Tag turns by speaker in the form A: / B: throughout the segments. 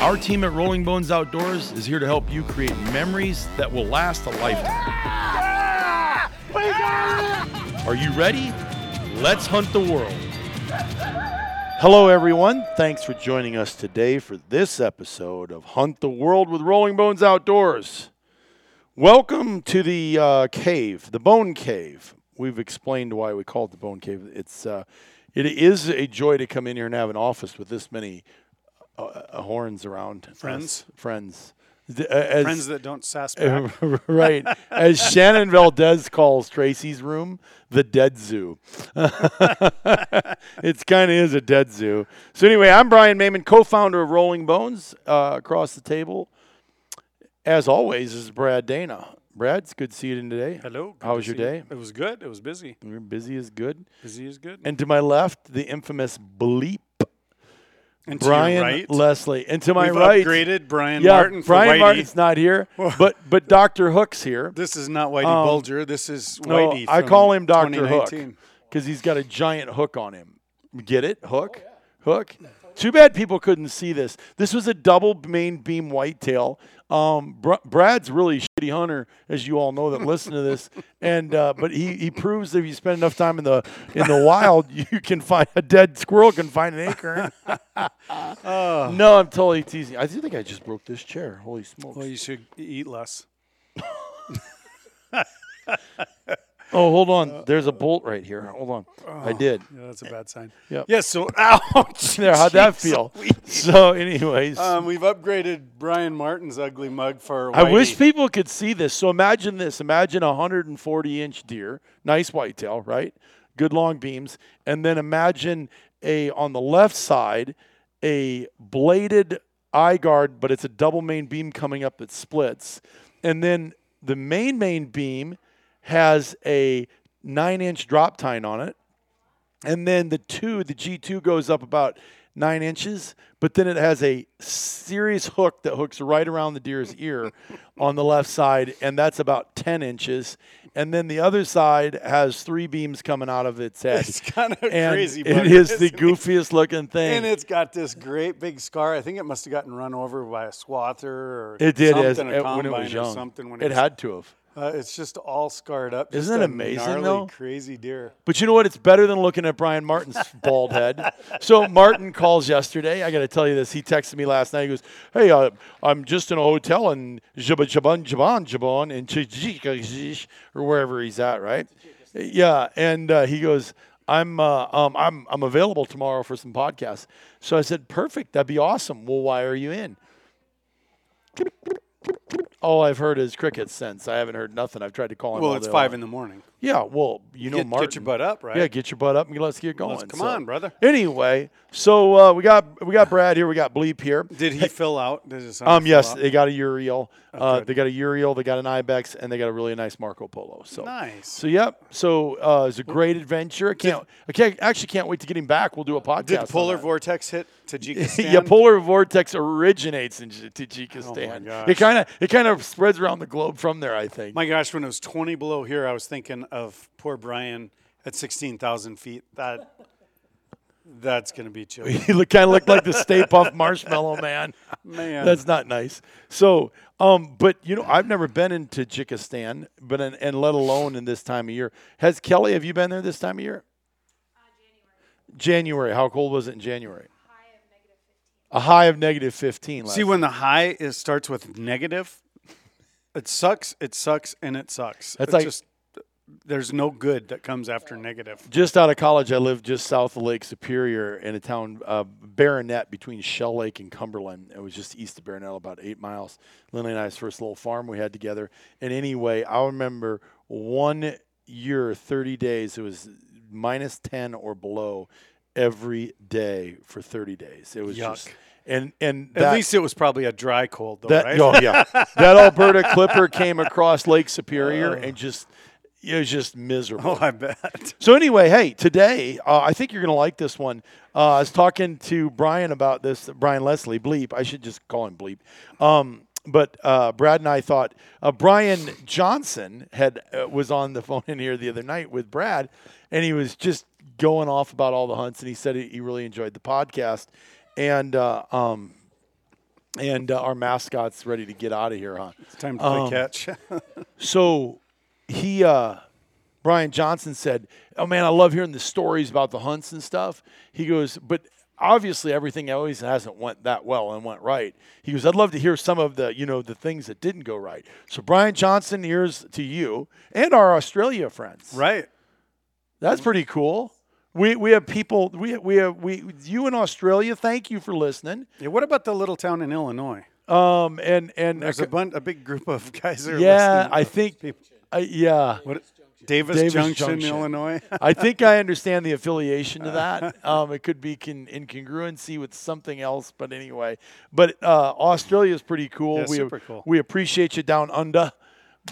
A: Our team at Rolling Bones Outdoors is here to help you create memories that will last a lifetime. Are you ready? Let's hunt the world. Hello, everyone. Thanks for joining us today for this episode of Hunt the World with Rolling Bones Outdoors. Welcome to the uh, cave, the Bone Cave. We've explained why we call it the Bone Cave. It's uh, it is a joy to come in here and have an office with this many uh, uh, horns around.
B: Friends?
A: us, friends, uh, as-
B: Friends that don't sass back.
A: right. As Shannon Valdez calls Tracy's room, the dead zoo. it's kind of is a dead zoo. So anyway, I'm Brian Mayman, co-founder of Rolling Bones. Uh, across the table, as always, is Brad Dana. Brad, it's good to see you today.
B: Hello.
A: How was your
B: see you.
A: day?
B: It was good. It was busy.
A: You're busy is good.
B: Busy is good.
A: And to my left, the infamous bleep
B: And to
A: Brian
B: right,
A: Leslie. And to my
B: we've
A: right,
B: upgraded Brian
A: yeah,
B: Martin for
A: Brian
B: Whitey.
A: Martin's not here, but but Doctor Hook's here.
B: This is not Whitey
A: Um,
B: Bulger. This is
A: No,
B: Whitey.
A: I call him Doctor Hook because he's got a giant hook on him. Get it? Hook, hook. Too bad people couldn't see this. This was a double main beam whitetail. Um, Br- Brad's really a shitty hunter, as you all know that listen to this. And uh, but he, he proves that if you spend enough time in the in the wild, you can find a dead squirrel can find an acorn. No, I'm totally teasing. I do think I just broke this chair. Holy smokes!
B: Well, you should eat less.
A: Oh, hold on. There's a bolt right here. Hold on. I did.
B: Yeah, that's a bad sign.
A: Yeah.
B: Yes. so, ouch.
A: There, how'd that feel? So, anyways,
B: Um, we've upgraded Brian Martin's ugly mug for.
A: I wish people could see this. So imagine this. Imagine a 140 inch deer, nice whitetail, right? Good long beams, and then imagine a on the left side a bladed eye guard, but it's a double main beam coming up that splits, and then the main main beam has a nine inch drop tine on it, and then the two, the G2 goes up about nine inches, but then it has a serious hook that hooks right around the deer's ear on the left side, and that's about 10 inches. And then the other side has three beams coming out of its head.
B: It's kind of
A: and
B: crazy.
A: It is the goofiest looking thing.
B: And it's got this great big scar. I think it must have gotten run over by a swather or
A: it did
B: something,
A: as,
B: a
A: it- when it was
B: or
A: young.
B: something. When
A: it
B: was-
A: had to have.
B: Uh, it's just all scarred up.
A: Isn't it amazing,
B: gnarly,
A: though?
B: Crazy deer.
A: But you know what? It's better than looking at Brian Martin's bald head. So Martin calls yesterday. I got to tell you this. He texted me last night. He goes, "Hey, uh, I'm just in a hotel in Jabon Jabon Jabon Jabon in Tajikistan or wherever he's at, right? Yeah." And uh, he goes, "I'm uh, um, I'm I'm available tomorrow for some podcasts." So I said, "Perfect. That'd be awesome. Well, why are you in?" All I've heard is crickets since. I haven't heard nothing. I've tried to call him.
B: Well, it's five
A: long.
B: in the morning.
A: Yeah, well, you know,
B: Get,
A: Martin.
B: get your butt up, right?
A: Yeah, get your butt up and let's get going.
B: Let's- come
A: So-
B: on, brother.
A: Anyway, so uh, we got we got Brad here. We got Bleep here.
B: Did he fill out? Did his
A: Um, yes,
B: out?
A: they got a Urial. uh, they got a Urial. They got an Ibex, and they got a really nice Marco Polo. So
B: Nice.
A: So yep. So uh, it's a great adventure. I can't. I can't actually can't wait to get him back. We'll do a podcast.
B: Did polar vortex hit Tajikistan?
A: yeah, polar vortex originates in Tajikistan.
B: Oh
A: it kind of it kind of spreads around the globe from there. I think.
B: My gosh, when it was 20 below here, I was thinking of poor Brian at 16,000 feet. That that's gonna be chilly.
A: he look, kind of looked like the Stay Puft Marshmallow Man.
B: Man,
A: That's not nice. So, um, but you know, I've never been in Tajikistan, but in, and let alone in this time of year. Has Kelly? Have you been there this time of year? January. How cold was it in January? A high of negative fifteen. Last
B: See, when the high is starts with negative, it sucks. It sucks, and it sucks.
A: That's
B: It's
A: like-
B: just there's no good that comes after negative.
A: just out of college, I lived just south of Lake Superior in a town, uh, Barronett, between Shell Lake and Cumberland. It was just east of Barronett, about eight miles. Lindley and I's first little farm we had together. And anyway, I remember one year, 30 days, it was minus 10 or below every day for 30 days. It was
B: Yuck.
A: just and and
B: At least it was probably a dry cold, though,
A: that
B: right?
A: oh yeah, that Alberta Clipper came across Lake Superior and just it was just miserable.
B: oh, I bet.
A: So anyway, hey, today uh, I think you're going to like this one. Uh, I was talking to Brian about this. Brian Leslie Bleep. I should just call him Bleep. Um, but uh, Brad and I thought uh, Brian Johnson had uh, was on the phone in here the other night with Brad, and he was just going off about all the hunts, and he said he really enjoyed the podcast, and uh, um, and uh, our mascot's ready to get out of here, huh?
B: It's time to play
A: Um,
B: catch.
A: So he, uh, Brian Johnson said, "Oh man, I love hearing the stories about the hunts and stuff." He goes, "But obviously everything always hasn't went that well and went right." He goes, "I'd love to hear some of the, you know, the things that didn't go right." So Brian Johnson, here's to you and our Australia friends.
B: right.
A: That's pretty cool. We we have people. We we have we you in Australia. Thank you for listening.
B: Yeah, what about the little town in Illinois?
A: Um and and
B: There's a bun- a big group of guys are
A: yeah,
B: listening.
A: I think
B: People-
A: I, yeah.
B: What? Davis,
A: Davis
B: Junction,
A: Junction.
B: Illinois.
A: I think I understand the affiliation to that. Um, it could be con- incongruency with something else, but anyway. But uh, Australia is pretty cool.
B: Yeah,
A: we
B: super cool.
A: we appreciate you down under.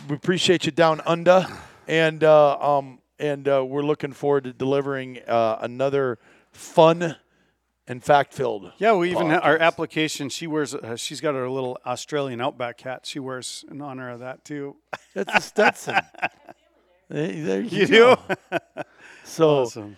A: We appreciate you down under, and uh, um, and uh, we're looking forward to delivering uh, another fun and fact-filled.
B: Yeah, we even our application. She wears. Uh, she's got her little Australian Outback hat. She wears in honor of that too.
A: That's a Stetson. There you,
B: You do?
A: So.
B: Awesome.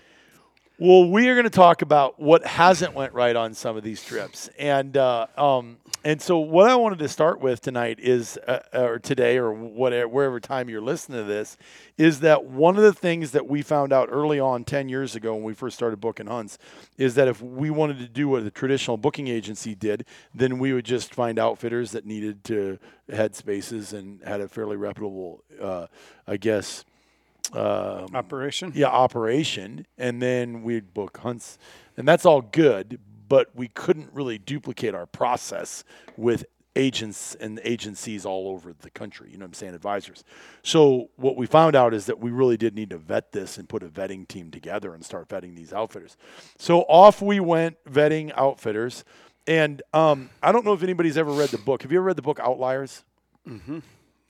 A: Well, we are going to talk about what hasn't went right on some of these trips, and uh, um, and so what I wanted to start with tonight is, uh, or today, or whatever, wherever time you're listening to this, is that one of the things that we found out early on, ten years ago when we first started booking hunts, is that if we wanted to do what the traditional booking agency did, then we would just find outfitters that needed to had spaces and had a fairly reputable, uh, I guess. Um,
B: Operation.
A: yeah, operation, and then we'd book hunts, and that's all good. But we couldn't really duplicate our process with agents and agencies all over the country. You know what I'm saying? Advisors. So what we found out is that we really did need to vet this and put a vetting team together and start vetting these outfitters. So off we went vetting outfitters, and um, I don't know if anybody's ever read the book. Have you ever read the book Outliers? Mm-hmm.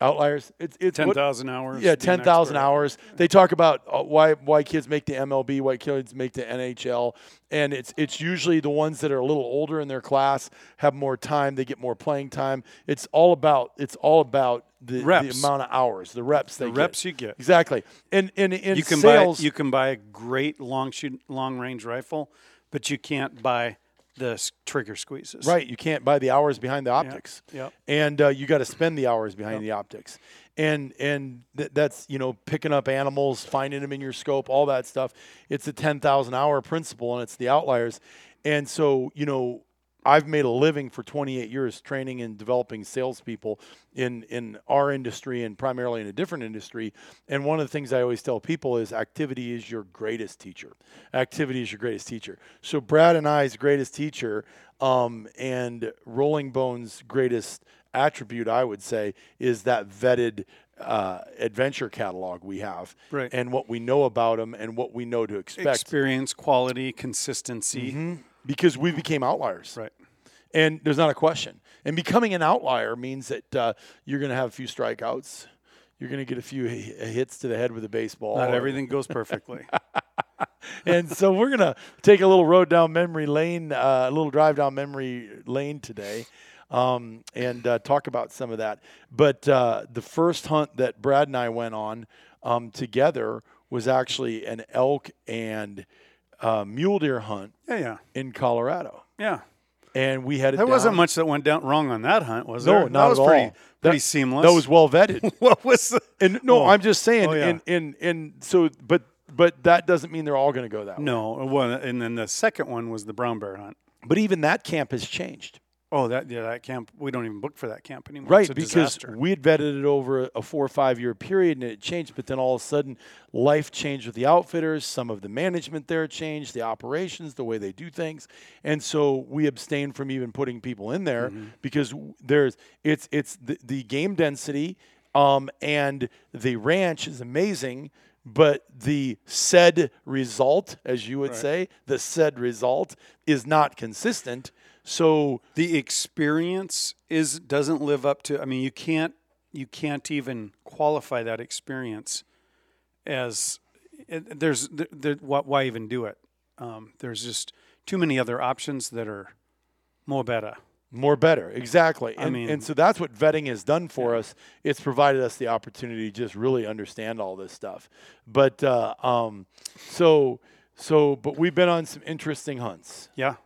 A: Outliers. It's it's
B: Ten thousand hours.
A: yeah, ten thousand hours. They talk about uh, why why kids make the MLB, why kids make the NHL, and it's it's usually the ones that are a little older in their class have more time. They get more playing time. It's all about it's all about the, the amount of hours, the reps. They
B: The
A: get.
B: reps you get.
A: exactly. And and in
B: You can
A: sales,
B: buy you can buy a great long shoot long range rifle, but you can't buy the trigger squeezes.
A: Right, you can't buy the hours behind the optics,
B: yep.
A: and uh, you got to spend the hours behind the optics, and and th- that's you know picking up animals, finding them in your scope, all that stuff. It's a ten thousand hour principle, and it's the outliers, and so you know I've made a living for 28 years training and developing salespeople in in our industry and primarily in a different industry. And one of the things I always tell people is activity is your greatest teacher. Activity is your greatest teacher. So Brad and I's greatest teacher, um, and Rolling Bones' greatest attribute, I would say, is that vetted uh, adventure catalog we have,
B: Right.
A: and what we know about them and what we know to expect.
B: Experience, quality, consistency.
A: Because we became outliers.
B: Right.
A: And there's not a question. And becoming an outlier means that uh, you're going to have a few strikeouts. You're going to get a few hi- hits to the head with a baseball.
B: Not everything goes perfectly.
A: and so we're going to take a little road down memory lane, uh, a little drive down memory lane today, um, and uh, talk about some of that. But uh, the first hunt that Brad and I went on um, together was actually an elk and uh, mule deer hunt
B: yeah, yeah,
A: in Colorado.
B: yeah.
A: And we had it
B: There wasn't much that went down wrong on that hunt, was
A: No,
B: there?
A: No, not
B: that was
A: at
B: pretty,
A: all.
B: pretty
A: That-
B: seamless.
A: That was well vetted.
B: what was the,
A: And no,
B: Oh.
A: I'm just saying.
B: Oh, yeah.
A: And and and so, but but that doesn't mean they're all going to go that way.
B: no? Well, and then the second one was the brown bear hunt.
A: But even that camp has changed,
B: Oh, that yeah, that camp. We don't even book for that camp anymore.
A: right? Because
B: disaster.
A: we had vetted it over a four or five year period, and it changed. But then all of a sudden, life changed with the outfitters. Some of the management there changed, the operations, the way they do things, and so we abstained from even putting people in there
B: Mm-hmm.
A: because there's it's it's the, the game density, um, and the ranch is amazing. But the said result, as you would say, the said result is not consistent. So
B: the experience is doesn't live up to. I mean, you can't you can't even qualify that experience as there's there, why, why even do it? Um, there's just too many other options that are more better.
A: More better, exactly.
B: I
A: And,
B: mean-
A: and so that's what vetting has done for us. It's provided us the opportunity to just really understand all this stuff. But uh, um, so so, but we've been on some interesting hunts.
B: Yeah.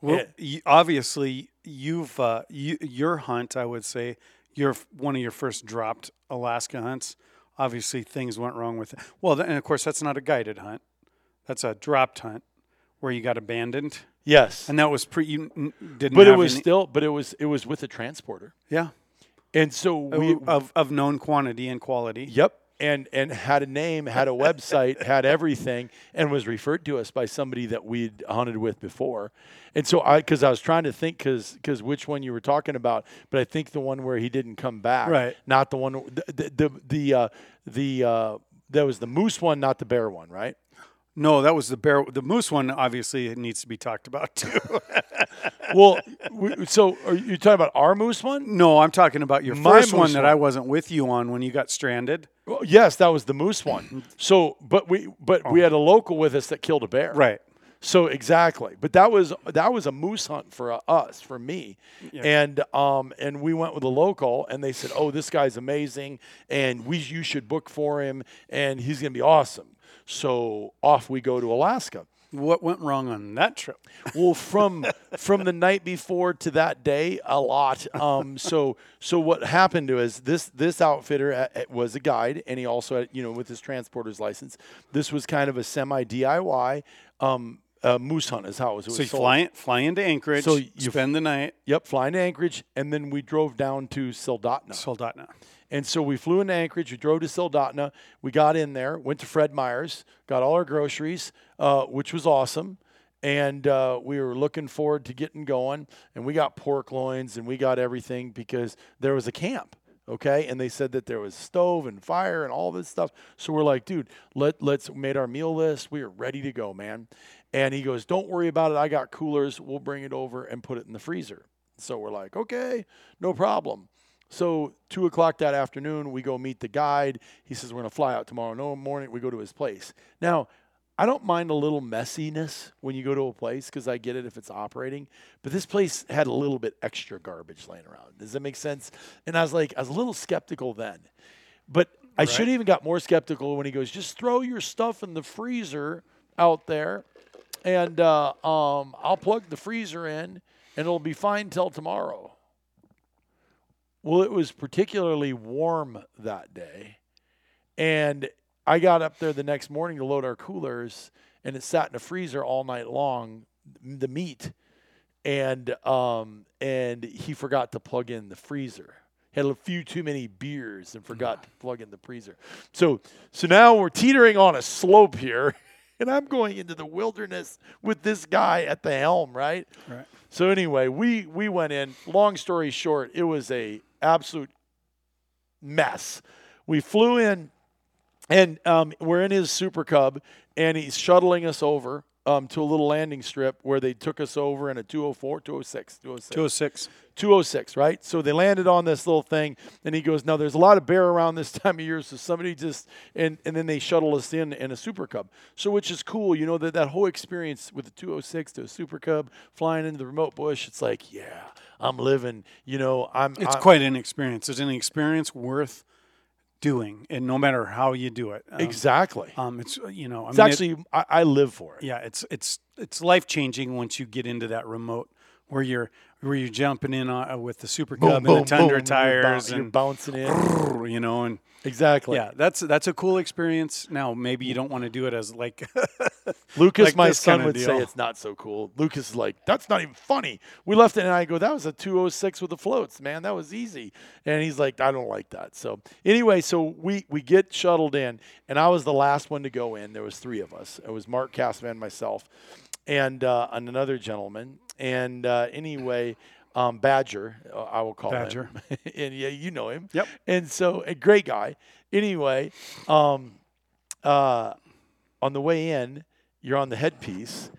B: Well, y obviously, you've uh, you, your hunt. I would say your one of your first dropped Alaska hunts. Obviously, things went wrong with it. Well, and of course, that's not a guided hunt. That's a dropped hunt where you got abandoned,
A: Yes,
B: and that was pre. You didn't.
A: but it was
B: any-
A: still, but it was it was with a transporter,
B: yeah
A: and so we
B: of of known quantity and quality.
A: Yep. And and had a name, had a website, had everything, and was referred to us by somebody that we'd hunted with before. And so I, because I was trying to think, because because which one you were talking about, but I think the one where he didn't come back,
B: Right.
A: Not the one, the the the the, uh, the uh, that was the moose one, not the bear one, right?
B: No, that was the bear. The moose one obviously it needs to be talked about too.
A: Well, we, so are you talking about our moose one?
B: no, I'm talking about your
A: My
B: first one
A: moose
B: that
A: one.
B: I wasn't with you on when you got stranded.
A: Well, yes, that was the moose one. So, but we but we had a local with us that killed a bear,
B: Right.
A: So exactly, but that was that was a moose hunt for uh, us, for me, and um and we went with a local, and they said, "Oh, this guy's amazing, and we you should book for him, and he's gonna be awesome." So off we go to Alaska.
B: What went wrong on that trip?
A: Well, from from the night before to that day, a lot. Um, so so what happened was this this outfitter uh, uh, was a guide, and he also had you know with his transporter's license. This was kind of a semi DIY um, uh, moose hunt is how it was. It
B: So
A: was
B: you
A: sold.
B: fly, fly into Anchorage,
A: So you-
B: spend the night,
A: Yep, flying to Anchorage, and then we drove down to Soldotna.
B: Soldotna.
A: And so we flew into Anchorage. We drove to Soldotna. We got in there, went to Fred Meyer's, got all our groceries, uh, which was awesome. And uh, we were looking forward to getting going. And we got pork loins and we got everything because there was a camp. Okay, and they said that there was stove and fire and all this stuff. So we're like, dude, let let's made our meal list. We are ready to go, man. And he goes, don't worry about it. I got coolers. We'll bring it over and put it in the freezer. So we're like, okay, no problem. So two o'clock that afternoon, we go meet the guide. He says we're gonna fly out tomorrow morning. We go to his place. Now, I don't mind a little messiness when you go to a place because I get it if it's operating. But this place had a little bit extra garbage laying around. Does that make sense? And I was like, I was a little skeptical then. But I should have even got more skeptical when he goes, just throw your stuff in the freezer out there, and uh, um, I'll plug the freezer in, and it'll be fine till tomorrow. Well, it was particularly warm that day. And I got up there the next morning to load our coolers, and it sat in the freezer all night long, the meat. And um, and he forgot to plug in the freezer. Had a few too many beers and forgot to plug in the freezer. So so now we're teetering on a slope here, and I'm going into the wilderness with this guy at the helm, right?
B: Right.
A: So anyway, we we went in. Long story short, it was a absolute mess. We flew in, and um, we're in his Super Cub, and he's shuttling us over um, to a little landing strip where they took us over in a 204, 206, 206.
B: 206.
A: 206, right? So they landed on this little thing, and he goes, "Now there's a lot of bear around this time of year, so somebody just and and then they shuttle us in in a Super Cub, so which is cool, you know that that whole experience with the 206 to a Super Cub flying into the remote bush, it's like, yeah, I'm living, you know, I'm.
B: It's
A: I'm-
B: quite an experience. It's an experience worth doing, and no matter how you do it. Um,
A: exactly.
B: Um, it's you know, I
A: It's
B: mean, it-
A: actually I, I live for it.
B: yeah, it's it's it's life changing once you get into that remote where you're where you're jumping in uh, with the Super Cub and the Tundra
A: You're,
B: tires
A: you're
B: and
A: bouncing in.
B: you know and
A: exactly.
B: yeah, that's that's a cool experience. Now maybe you don't want to do it as like
A: Lucas,
B: like
A: my son, would say it's not so cool. Lucas is like, that's not even funny. We left it, and I go, that was a 206 with the floats, man. That was easy. And he's like, I don't like that. So anyway, so we we get shuttled in, and I was the last one to go in. There was three of us. It was Mark Castman, myself, and uh, and another gentleman. And uh, anyway. Um, Badger, uh, I will call
B: Badger.
A: him, and yeah, you know him.
B: Yep.
A: And so, a great guy. Anyway, um, uh, on the way in, you're on the headpiece,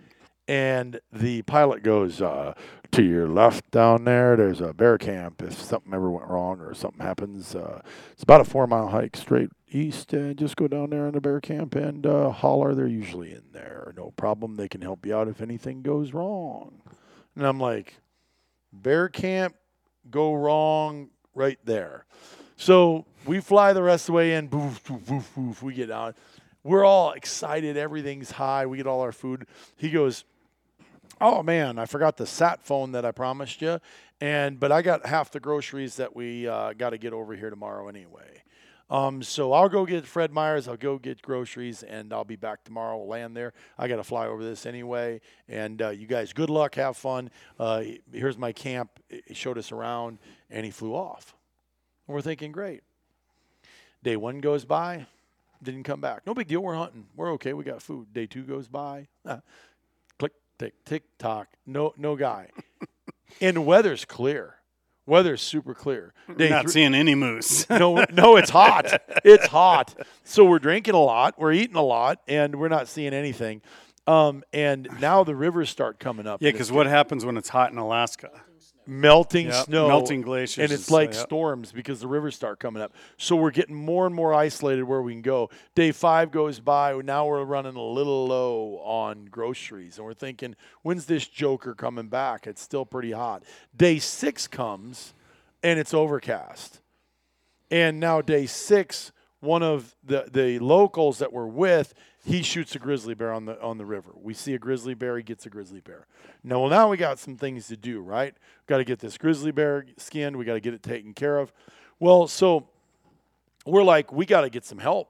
A: And the pilot goes, uh, to your left down there, there's a bear camp. If something ever went wrong or something happens, uh, it's about a four mile hike straight east. And just go down there in the bear camp and uh, holler. They're usually in there. No problem. They can help you out if anything goes wrong. And I'm like, bear camp, go wrong right there. So we fly the rest of the way in. Boof, boof, boof, boof. We get down. We're all excited. Everything's high. We get all our food. He goes, oh man, I forgot the sat phone that I promised you, and but I got half the groceries that we uh, got to get over here tomorrow anyway. Um, so I'll go get Fred Meyer's. I'll go get groceries, and I'll be back tomorrow. We'll land there. I got to fly over this anyway. And uh, you guys, good luck. Have fun. Uh, here's my camp. He showed us around, and he flew off. And we're thinking, great. Day one goes by, didn't come back. No big deal. We're hunting. We're okay. We got food. Day two goes by. click, tick, tick, tock. No, no guy. and the weather's clear. Weather's super clear. Day
B: Not
A: three-
B: seeing any moose.
A: no, no, it's hot. It's hot. So we're drinking a lot, we're eating a lot, and we're not seeing anything. Um, and now the rivers start coming up.
B: yeah, because what happens when it's hot in Alaska?
A: Melting
B: Yep,
A: snow,
B: melting glaciers
A: and it's like
B: yep.
A: storms because the rivers start coming up. So we're getting more and more isolated where we can go. Day five goes by. Now we're running a little low on groceries, and we're thinking, when's this joker coming back? It's still pretty hot. Day six comes, and it's overcast. And now day six, one of the, the locals that we're with, he shoots a grizzly bear on the on the river. We see a grizzly bear, he gets a grizzly bear. Now, well, now we got some things to do, right? Got to get this grizzly bear skinned. We got to get it taken care of. Well, so we're like, we got to get some help.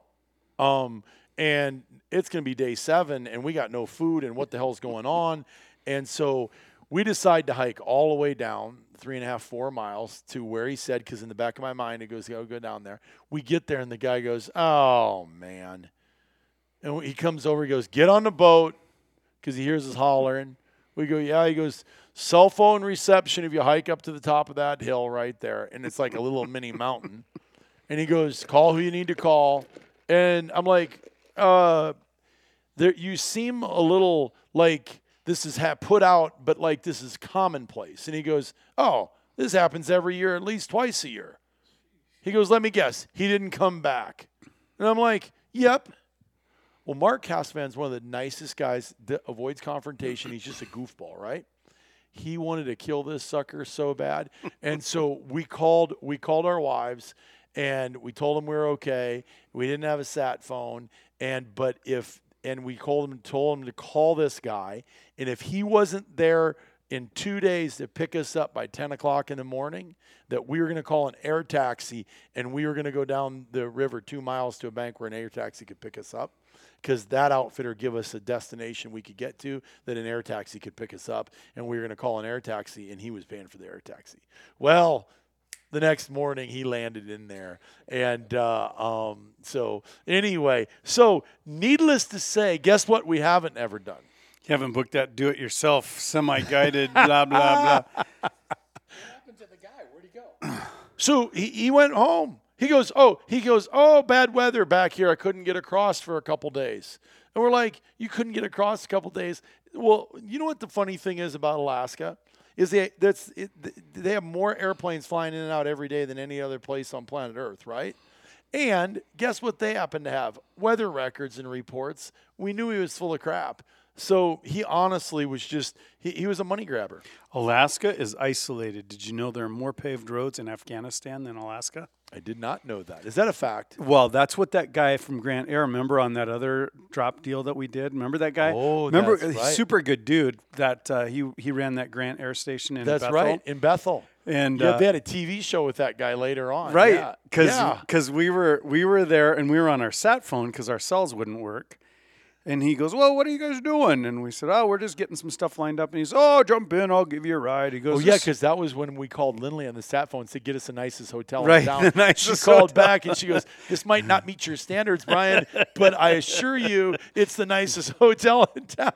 A: Um, and it's going to be day seven, and we got no food, and what the hell's going on? And so we decide to hike all the way down three and a half, four miles to where he said, because in the back of my mind, it goes, go, go down there. We get there, and the guy goes, oh, man. And he comes over, he goes, get on the boat, because he hears us hollering. We go, yeah. He goes, cell phone reception if you hike up to the top of that hill right there. And it's like a little mini mountain. And he goes, call who you need to call. And I'm like, uh, there, you seem a little like this is ha- put out, but like this is commonplace. And he goes, oh, this happens every year, at least twice a year. He goes, let me guess, he didn't come back. And I'm like, yep. Well, Mark Castvan's one of the nicest guys that avoids confrontation. He's just a goofball, right? He wanted to kill this sucker so bad, and so we called. We called our wives, and we told them we were okay. We didn't have a sat phone, and but if and we called him and told him to call this guy, and if he wasn't there in two days to pick us up by 10 o'clock in the morning that we were going to call an air taxi and we were going to go down the river two miles to a bank where an air taxi could pick us up because that outfitter give us a destination we could get to that an air taxi could pick us up and we were going to call an air taxi and he was paying for the air taxi well the next morning he landed in there and uh, um, so anyway so needless to say guess what we haven't ever done
B: You haven't booked that do-it-yourself semi-guided blah blah blah.
C: What happened to the guy? Where'd he go?
A: So he, he went home. He goes, oh, he goes, oh, bad weather back here. I couldn't get across for a couple days. And we're like, you couldn't get across a couple days. Well, you know what the funny thing is about Alaska is they that's it, they have more airplanes flying in and out every day than any other place on planet Earth, right? And guess what they happen to have? Weather records and reports. We knew he was full of crap. So he honestly was just he, he was a money grabber.
B: Alaska is isolated. Did you know there are more paved roads in Afghanistan than Alaska?
A: I did not know that. Is that a fact?
B: Well, that's what that guy from Grant Air. Remember on that other drop deal that we did? Remember that guy?
A: Oh,
B: remember
A: that's right.
B: super good dude. That uh, he he ran that Grant Air Station in
A: That's
B: Bethel.
A: right in Bethel.
B: And
A: Yeah,
B: uh,
A: they had a TV show with that guy later on.
B: right
A: Yeah.
B: because
A: yeah.
B: we were we were there and we were on our sat phone because our cells wouldn't work and he goes well what are you guys doing and we said oh we're just getting some stuff lined up and he's oh jump in i'll give you a ride he goes
A: Oh yeah, because that was when we called Lindley on the sat phone to get us the nicest hotel
B: Right,
A: in town.
B: the nicest
A: she called
B: hotel.
A: back and she goes, "This might not meet your standards, Brian, but I assure you, it's the nicest hotel in town."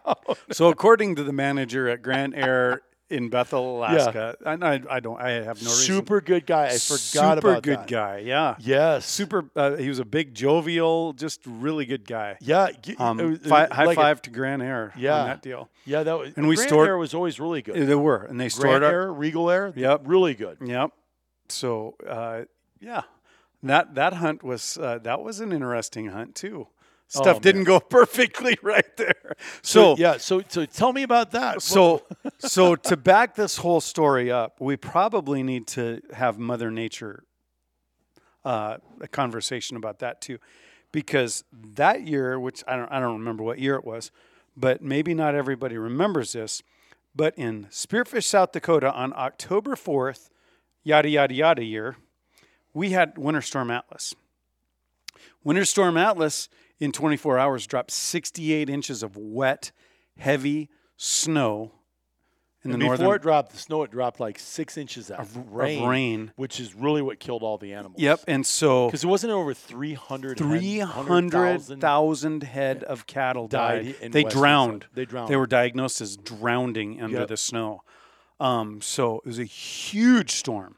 B: so according to the manager at Grant Air in Bethel, Alaska. And I, I don't. I have no reason.
A: Super good guy. I forgot
B: Super
A: about
B: good
A: that.
B: guy. Yeah.
A: Yes.
B: Super. Uh, he was a big, jovial, just really good guy.
A: Yeah.
B: Um,
A: it was- it
B: fi- high
A: like a-
B: five to Grand Air
A: Yeah.
B: on that deal.
A: yeah, that was.
B: And we
A: Grand
B: stored-
A: Air was always really good.
B: They were, and they stored
A: Grand
B: our.
A: Air, Regal Air.
B: Yep.
A: Really good.
B: Yep. So uh, yeah, that that hunt was uh, that was an interesting hunt too. Stuff
A: Oh,
B: didn't go perfectly right there. So
A: yeah. So so tell me about that.
B: So, so to back this whole story up, we probably need to have Mother Nature uh, a conversation about that too, because that year, which I don't, I don't remember what year it was, but maybe not everybody remembers this, but in Spearfish, South Dakota, on October fourth, yada yada yada year, we had Winter Storm Atlas. Winter Storm Atlas in 24 hours dropped 68 inches of wet, heavy snow in the
A: And before
B: northern
A: it dropped, the snow it dropped like six inches of,
B: of
A: rain,
B: rain.
A: which is really what killed all the animals.
B: Yep, and so
A: Because it wasn't over 300
B: 300,000 head of cattle
A: Died
B: died. they
A: western
B: drowned.
A: They drowned.
B: They were diagnosed as drowning under
A: Yep.
B: the snow. Um, so it was a huge storm,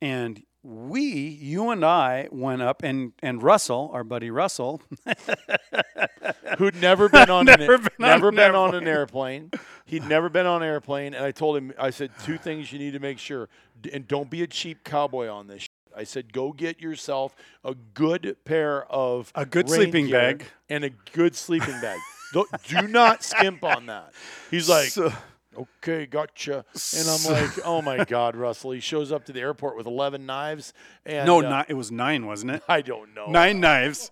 B: and we, you and I, went up, and and Russell, our buddy Russell,
A: who'd never been on
B: Never
A: an,
B: been on
A: never
B: an
A: on an airplane. He'd never been on an airplane, and I told him, I said two things you need to make sure, and don't be a cheap cowboy on this. I said, go get yourself a good pair of
B: A good sleeping bag.
A: and a good sleeping bag. do, do not skimp on that. He's like,
B: So-
A: okay, gotcha. And I'm like, oh my God, Russell. He shows up to the airport with 11 knives. And
B: no,
A: uh,
B: not, it was nine, wasn't it?
A: I don't know.
B: Nine knives.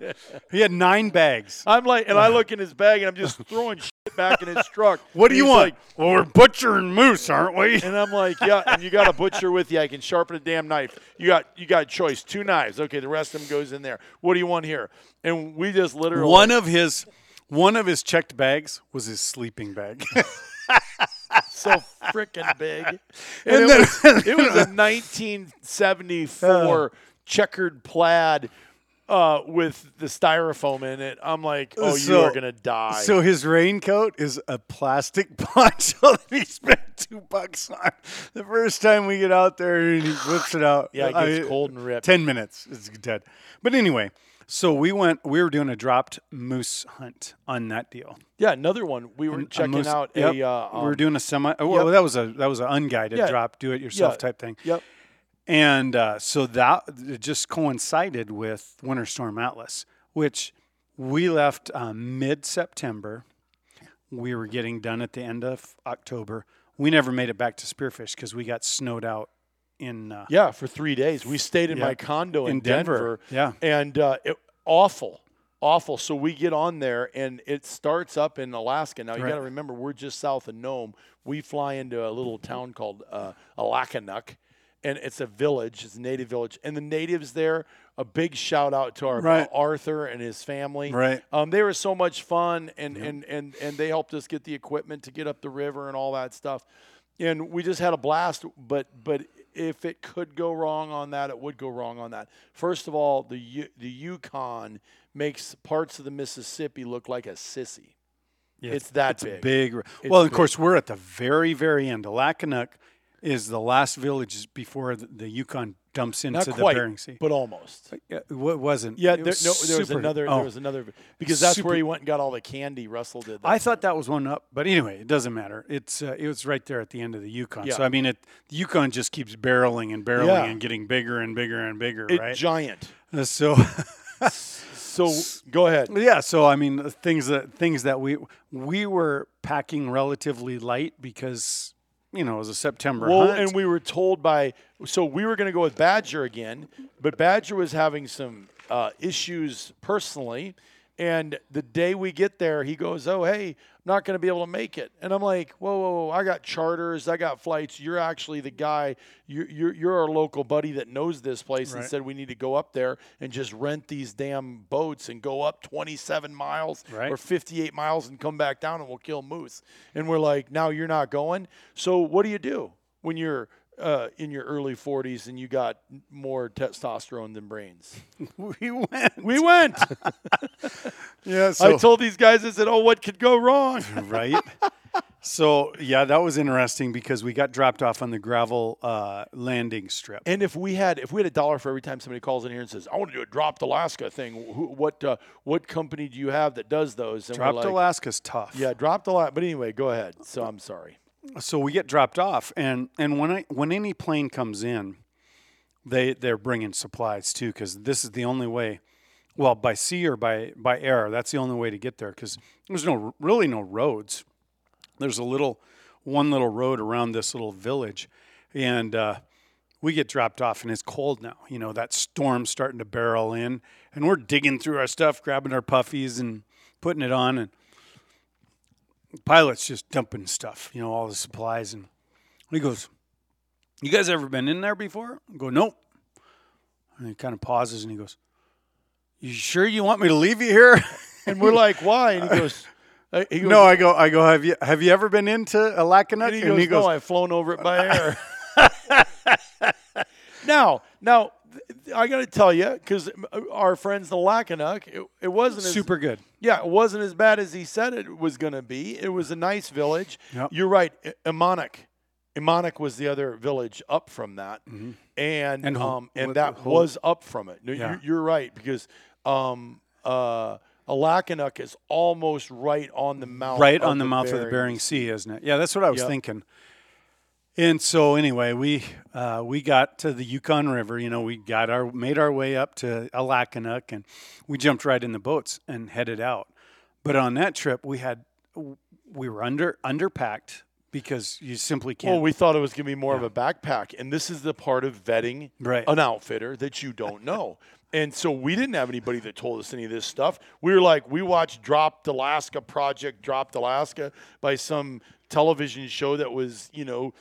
B: He had nine bags.
A: I'm like, and I look in his bag and I'm just throwing shit back in his truck.
B: What do you want?
A: like-
B: well, we're butchering moose, aren't we?
A: and I'm like, yeah, and you got a butcher with you. I can sharpen a damn knife. You got you got a choice, two knives. Okay, the rest of them goes in there. What do you want here? And we just literally
B: One of his one of his checked bags was his sleeping bag.
A: so freaking big. And,
B: And
A: it,
B: then-
A: was, it was a 1974 checkered plaid uh, with the styrofoam in it. I'm like, oh, you are gonna die.
B: So his raincoat is a plastic poncho that he spent two bucks on. The first time we get out there and he whips it out.
A: yeah, it
B: I-
A: gets cold and ripped.
B: Ten minutes, it's dead. But anyway, so we went. We were doing a dropped moose hunt on that deal.
A: Yeah, another one. We were
B: A
A: checking
B: moose-
A: out
B: yep.
A: a. Uh,
B: we were
A: um,
B: doing a semi. Well,
A: yep.
B: that was a that was an unguided
A: Yeah.
B: drop, do it yourself
A: Yeah.
B: type thing.
A: Yep.
B: And uh, so that it just coincided with Winter Storm Atlas, which we left um, mid September. We were getting done at the end of October. We never made it back to Spearfish because we got snowed out in. Uh,
A: Yeah, for three days. We stayed in
B: Yeah.
A: my condo in,
B: In Denver. Yeah.
A: and uh, it, awful, awful. So we get on there, and it starts up in Alaska. Now you
B: Right.
A: got to remember, we're just south of Nome. We fly into a little town called uh, Alakanuk, and it's a village. It's a native village, and the natives there. A big shout out to our
B: Right.
A: Arthur and his family.
B: Right.
A: Um, they were so much fun, and, and and and they helped us get the equipment to get up the river and all that stuff, and we just had a blast. But but if it could go wrong on that, it would go wrong on that. First of all, the U- the Yukon makes parts of the Mississippi look like a sissy. Yeah, it's that
B: it's
A: big.
B: big. well, of
A: big.
B: course, we're at the very, very end. Alakanuk is the last village before the, the Yukon dumps into
A: Not
B: the
A: quite,
B: Bering Sea.
A: but almost.
B: Yeah, it wasn't.
A: Yeah,
B: It
A: there,
B: was
A: no, there was
B: super-
A: another.
B: oh.
A: There was another because that's
B: Super-
A: where he went and got all the candy. Russell did. That.
B: I thought that was one up, but anyway, it doesn't matter. It's uh, it was right there at the end of the Yukon.
A: Yeah.
B: So I mean, it the Yukon just keeps barreling and barreling
A: Yeah.
B: and getting bigger and bigger and bigger,
A: it
B: right?
A: giant.
B: Uh, so
A: So go ahead.
B: yeah, so I mean, things that things that we we were packing relatively light because you know it was a September
A: Well,
B: hunt.
A: and we were told by so we were going to go with Badger again, but Badger was having some uh, issues personally, and the day we get there, he goes, "Oh, hey, I'm not going to be able to make it," and I'm like, "Whoa, whoa, whoa! I got charters, I got flights. You're actually the guy. You're you're, you're our local buddy that knows this place and said we need to go up there and just rent these damn boats and go up 27 miles
B: Right.
A: or 58 miles and come back down and we'll kill moose." And we're like, "Now you're not going. So what do you do when you're uh, in your early 40s and you got more testosterone than brains?"
B: we went.
A: We went.
B: Yeah,
A: I told these guys, I said, "Oh, what could go wrong?"
B: right. So yeah, that was interesting because we got dropped off on the gravel uh, landing strip.
A: And if we had if we had a dollar for every time somebody calls in here and says, "I want to do a dropped Alaska thing," who, what uh, what company do you have that does those? And
B: Dropped
A: like,
B: Alaska's tough.
A: Yeah, dropped a lot. But anyway, go ahead. So I'm sorry.
B: So we get dropped off and and when I when any plane comes in they they're bringing supplies too because this is the only way well by sea or by by air that's the only way to get there because there's no really no roads. There's a little one little road around this little village and uh, we get dropped off and it's cold now you know that storm's starting to barrel in and we're digging through our stuff grabbing our puffies and putting it on and pilot's just dumping stuff, you know, all the supplies. And he goes, You guys ever been in there before? I go, Nope. And he kind of pauses and he goes, You sure you want me to leave you here?
A: And we're like, "Why?" And he goes, uh, he goes
B: no, I go, I go, have you have you ever been into Alakanuk?
A: And he goes, "No, I've flown over it by air." now, now, I got to tell you, because our friends the Alakanuk, it, it wasn't as,
B: super good.
A: Yeah, it wasn't as bad as he said it was going to be. It was a nice village.
B: Yep.
A: You're right. I- Emmonak. Emmonak was the other village up from that, and
B: And Hol-
A: um, and
B: what-
A: that was up from it. No,
B: Yeah.
A: you're, you're right because um, uh, Alakanuk is almost right on the mouth,
B: right on the, mouth of the Bering Sea, isn't it? Yeah, that's what I was
A: Yep.
B: thinking. And so anyway, we uh, we got to the Yukon River. You know, we got our made our way up to Alakanuk, and we jumped right in the boats and headed out. But on that trip, we had we were under underpacked because you simply can't.
A: Well, we thought it was going to be more of a backpack, and this is the part of vetting
B: Right.
A: an outfitter that you don't know. and so we didn't have anybody that told us any of this stuff. We were like, we watched Dropped Alaska Project Dropped Alaska by some television show that was, you know,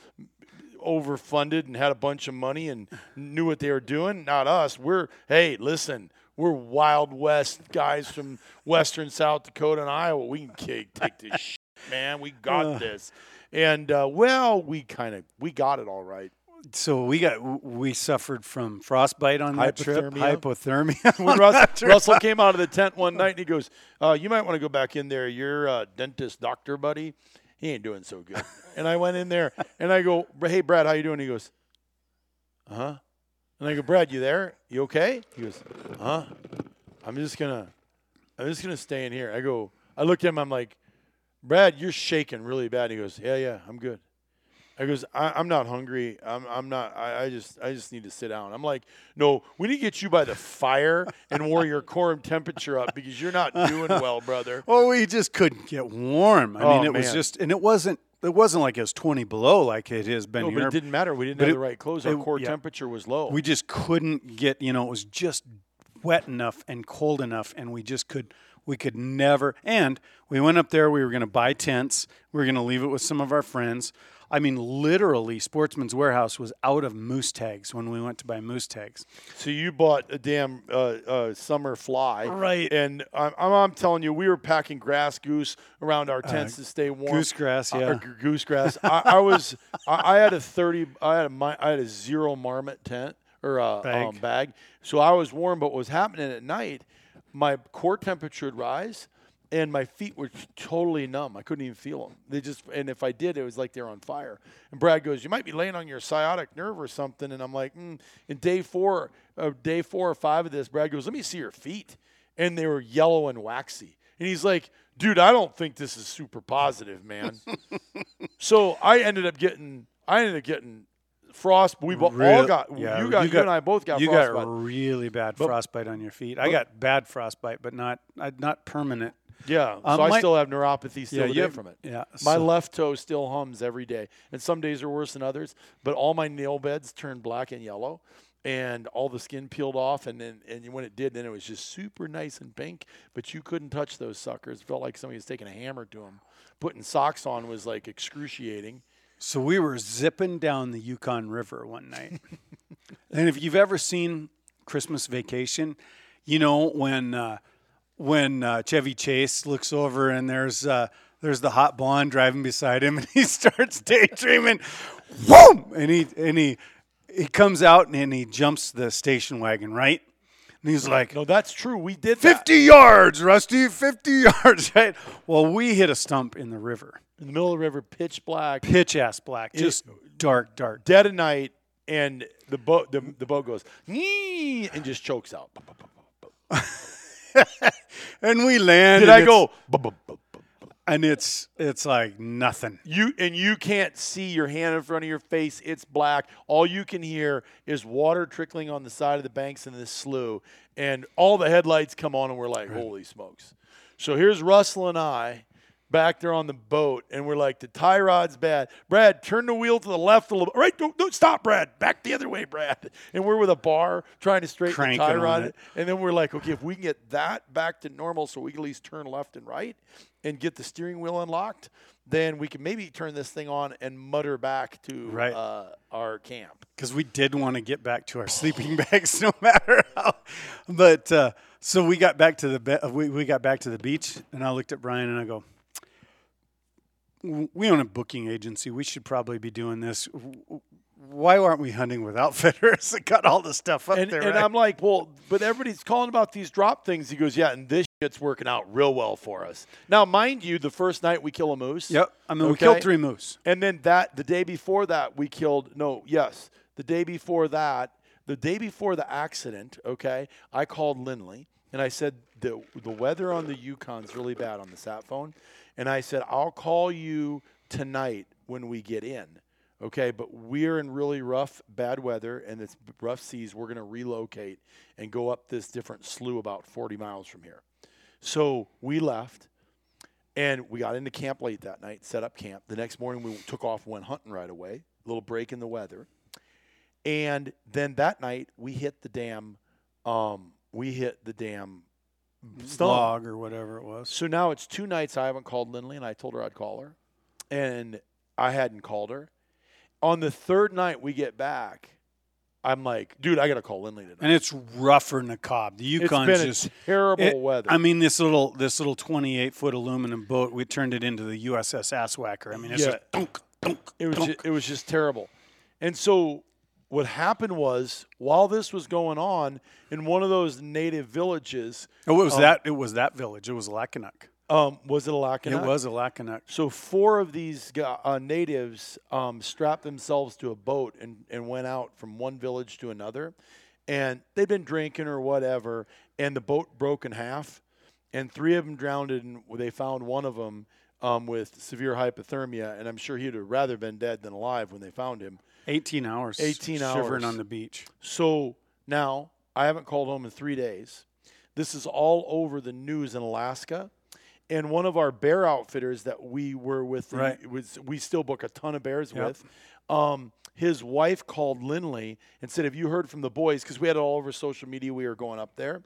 A: overfunded and had a bunch of money and knew what they were doing. Not us. We're hey, listen. We're Wild West guys from Western South Dakota and Iowa. We can take, take this shit, man. We got this. And uh, well, we kind of we got it all right.
B: so we got we suffered from frostbite on that trip,
A: Hypothermia. When Russ, Russell came out of the tent one night and he goes, uh, "You might want to go back in there. Your uh, dentist doctor buddy, he ain't doing so good." and I went in there and I go, "Hey, Brad, how you doing?" He goes, "Uh huh." And I go, "Brad, you there? You okay?" He goes, "Huh." I'm just gonna, I'm just gonna stay in here. I go. I looked at him. I'm like, "Brad, you're shaking really bad." He goes, "Yeah, yeah, I'm good." I goes, I, I'm not hungry. I'm, I'm not. I, I just, I just need to sit down. I'm like, no, we need to get you by the fire and warm your core temperature up because you're not doing well, brother.
B: Well, we just couldn't get warm. I
A: Oh,
B: mean, it was just, and it wasn't. It wasn't like it was twenty below like it has been
A: No,
B: here.
A: but it didn't matter. We didn't
B: But
A: have
B: it-
A: the right clothes. Our
B: it-
A: core
B: yeah.
A: temperature was low.
B: we just couldn't get. You know, it was just wet enough and cold enough, and we just could. We could never. And we went up there. We were going to buy tents. We were going to leave it with some of our friends. I mean, literally, Sportsman's Warehouse was out of moose tags when we went to buy moose tags.
A: so you bought a damn uh, uh, summer fly,
B: Right.
A: And I'm, I'm, telling you, we were packing grass goose around our tents to stay warm.
B: Uh, goosegrass,
A: Uh,
B: yeah.
A: or g- goosegrass. I, I was, I, I had a thirty, I had a, I had a zero marmot tent or a
B: Bag.
A: Um, bag, so I was warm. But what was happening at night, my core temperature would rise, and my feet were totally numb. I couldn't even feel them. They just, and if I did, it was like they were on fire. And Brad goes, "You might be laying on your sciatic nerve or something." And I'm like, mm. "In day four, uh, day four or five of this, Brad goes, "Let me see your feet," and they were yellow and waxy. And he's like, "Dude, I don't think this is super positive, man." so I ended up getting, I ended up getting frost. We bo- all got,
B: yeah,
A: you got, you, and I both got
B: you
A: frostbite.
B: got really bad frostbite on your feet. I got bad frostbite, but not not permanent.
A: Yeah,
B: Um,
A: so I still have neuropathy still
B: Yeah, have-
A: from it.
B: yeah,
A: my
B: so-
A: left toe still hums every day, and some days are worse than others. But all my nail beds turned black and yellow, and all the skin peeled off. And then, and when it did, then it was just super nice and pink. But you couldn't touch those suckers. It felt like somebody was taking a hammer to them. Putting socks on was like excruciating.
B: So we were zipping down the Yukon River one night. and if you've ever seen Christmas Vacation, you know when uh, when uh, Chevy Chase looks over and there's uh, there's the hot blonde driving beside him and he starts daydreaming, whoom, and he and he he comes out and he jumps the station wagon right. And he's like,
A: No, that's true. We did that.
B: 50 yards, Rusty, 50 yards, right? Well, we hit a stump in the river.
A: in the middle of the river, pitch black,
B: Pitch ass black, just dark, dark.
A: dead of night, and the boat the, the boat goes and just chokes out.
B: And we land.
A: Did
B: and
A: I go?
B: And it's it's like nothing.
A: You and you can't see your hand in front of your face. It's black. All you can hear is water trickling on the side of the banks in this slough, and all the headlights come on, and we're like, "Holy smokes!" So here's Russell and I back there on the boat, and we're like, "The tie rod's bad. Brad, turn the wheel to the left a little bit. Right, don't, don't stop, Brad. Back the other way, Brad." And we're with a bar trying to straighten
B: Cranking
A: the tie rod,
B: it.
A: and then we're like, "Okay, if we can get that back to normal, so we can at least turn left and right, and get the steering wheel unlocked." Then we can maybe turn this thing on and mutter back to
B: Right.
A: uh, our camp.
B: because we did want to get back to our sleeping bags no matter how. But uh, so we got back to the be- we, we got back to the beach, and I looked at Brian and I go, "W- "We own a booking agency. We should probably be doing this. Why aren't we hunting with outfitters that got all the stuff up
A: And,
B: there?"
A: and
B: right?"
A: I'm like, well, but everybody's calling about these drop things. He goes, yeah, and this shit's working out real well for us. Now, mind you, the first night we kill a moose.
B: yep. I mean, we killed three moose.
A: And then that the day before that we killed no, yes. The day before that, the day before the accident, okay, I called Lindley and I said the the weather on the Yukon's really bad on the sat phone. And I said, I'll call you tonight when we get in. Okay, but we're in really rough, bad weather and it's rough seas. We're gonna relocate and go up this different slough about 40 miles from here. So we left. And we got into camp late that night, set up camp. The next morning, we took off, went hunting right away. A little break in the weather. And then that night, we hit the damn, um, we hit the damn stump.
B: Log or whatever it was.
A: So now it's two nights I haven't called Lindley, and I told her I'd call her, and I hadn't called her. On the third night we get back, I'm like, dude, I got to call Lindley tonight.
B: And it's rougher than a cob. The Yukon's just
A: terrible
B: It-
A: weather.
B: I mean, this little this little 28 foot aluminum boat, we turned it into the USS Asswhacker. I mean, it's
A: Yeah.
B: just dunk, dunk,
A: It was
B: dunk.
A: just, it was just terrible. And so what happened was while this was going on in one of those native villages,
B: Oh, it was that. It was that village. It was Alakanuk.
A: um, was it Alakanuk?
B: It was Alakanuk.
A: So four of these uh, natives um, strapped themselves to a boat and, and went out from one village to another, and they'd been drinking or whatever, and the boat broke in half, and three of them drowned, and they found one of them um, with severe hypothermia, and I'm sure he'd have rather been dead than alive when they found him.
B: 18 hours.
A: 18
B: shivering
A: hours.
B: on the beach.
A: So now I haven't called home in three days. This is all over the news in Alaska. And one of our bear outfitters that we were with,
B: Right.
A: was we still book a ton of bears
B: Yep.
A: with. Um, his wife called Lindley and said, "Have you heard from the boys?" Because we had it all over social media. We were going up there,